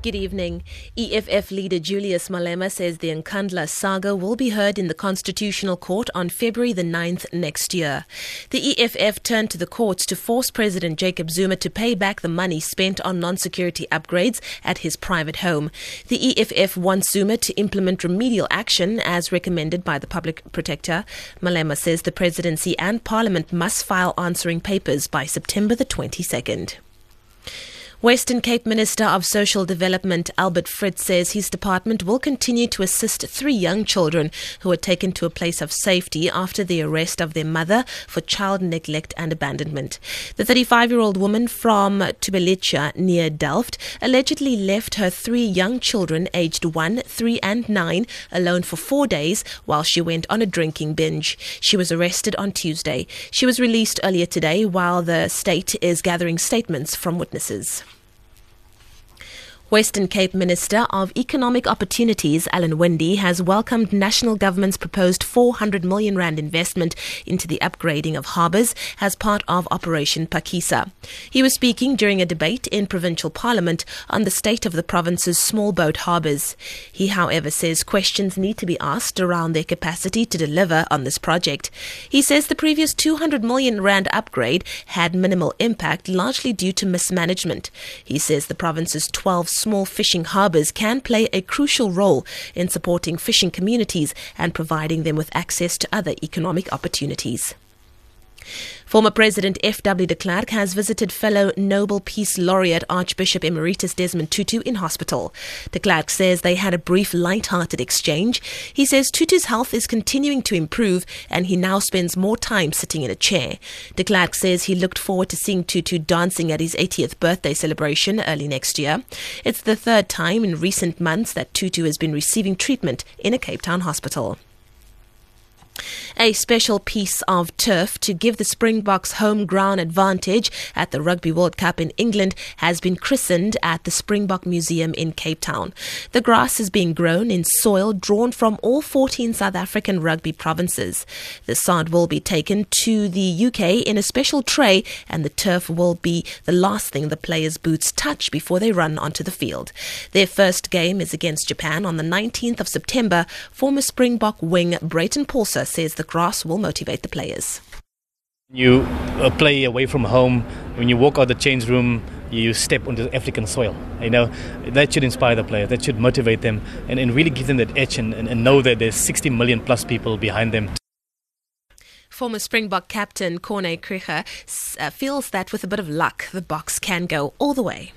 Good evening. EFF leader Julius Malema says the Nkandla saga will be heard in the Constitutional Court on February the 9th next year. The EFF turned to the courts to force President Jacob Zuma to pay back the money spent on non-security upgrades at his private home. The EFF wants Zuma to implement remedial action as recommended by the public protector. Malema says the presidency and parliament must file answering papers by September the 22nd. Western Cape Minister of Social Development Albert Fritz says his department will continue to assist three young children who were taken to a place of safety after the arrest of their mother for child neglect and abandonment. The 35 year old woman from Thubelisha near Delft allegedly left her three young children aged 1, 3, and 9 alone for four days while she went on a drinking binge. She was arrested on Tuesday. She was released earlier today while the state is gathering statements from witnesses. Western Cape Minister of Economic Opportunities, Alan Winde has welcomed national government's proposed 400 million rand investment into the upgrading of harbours as part of Operation Phakisa. He was speaking during a debate in provincial parliament on the state of the province's small boat harbours. He, however, says questions need to be asked around their capacity to deliver on this project. He says the previous 200 million rand upgrade had minimal impact, largely due to mismanagement. He says the province's 12 small fishing harbours can play a crucial role in supporting fishing communities and providing them with access to other economic opportunities. Former President F.W. de Klerk has visited fellow Nobel Peace Laureate Archbishop Emeritus Desmond Tutu in hospital. De Klerk says they had a brief light-hearted exchange. He says Tutu's health is continuing to improve and he now spends more time sitting in a chair. De Klerk says he looked forward to seeing Tutu dancing at his 80th birthday celebration early next year. It's the third time in recent months that Tutu has been receiving treatment in a Cape Town hospital. A special piece of turf to give the Springboks home ground advantage at the Rugby World Cup in England has been christened at the Springbok Museum in Cape Town. The grass is being grown in soil drawn from all 14 South African rugby provinces. The sod will be taken to the UK in a special tray and the turf will be the last thing the players' boots touch before they run onto the field. Their first game is against Japan on the 19th of September. Former Springbok wing Breyton Paulse says the grass will motivate the players. You uh, play away from home. When you walk out the change room, you step onto African soil. You know that should inspire the players. That should motivate them, and, and really give them that edge and, and, and know that there's 60 million plus people behind them. Former Springbok captain Corne Krige uh, feels that with a bit of luck, the Boks can go all the way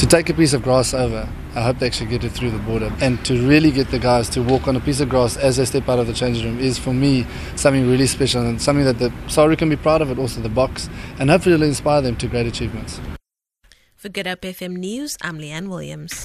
to take a piece of grass over, I hope they actually get it through the border. And to really get the guys to walk on a piece of grass as they step out of the changing room is for me something really special and something that the SARU can be proud of, it also the Boks, and hopefully it'll inspire them to great achievements. For Good Hope FM News, I'm Leanne Williams.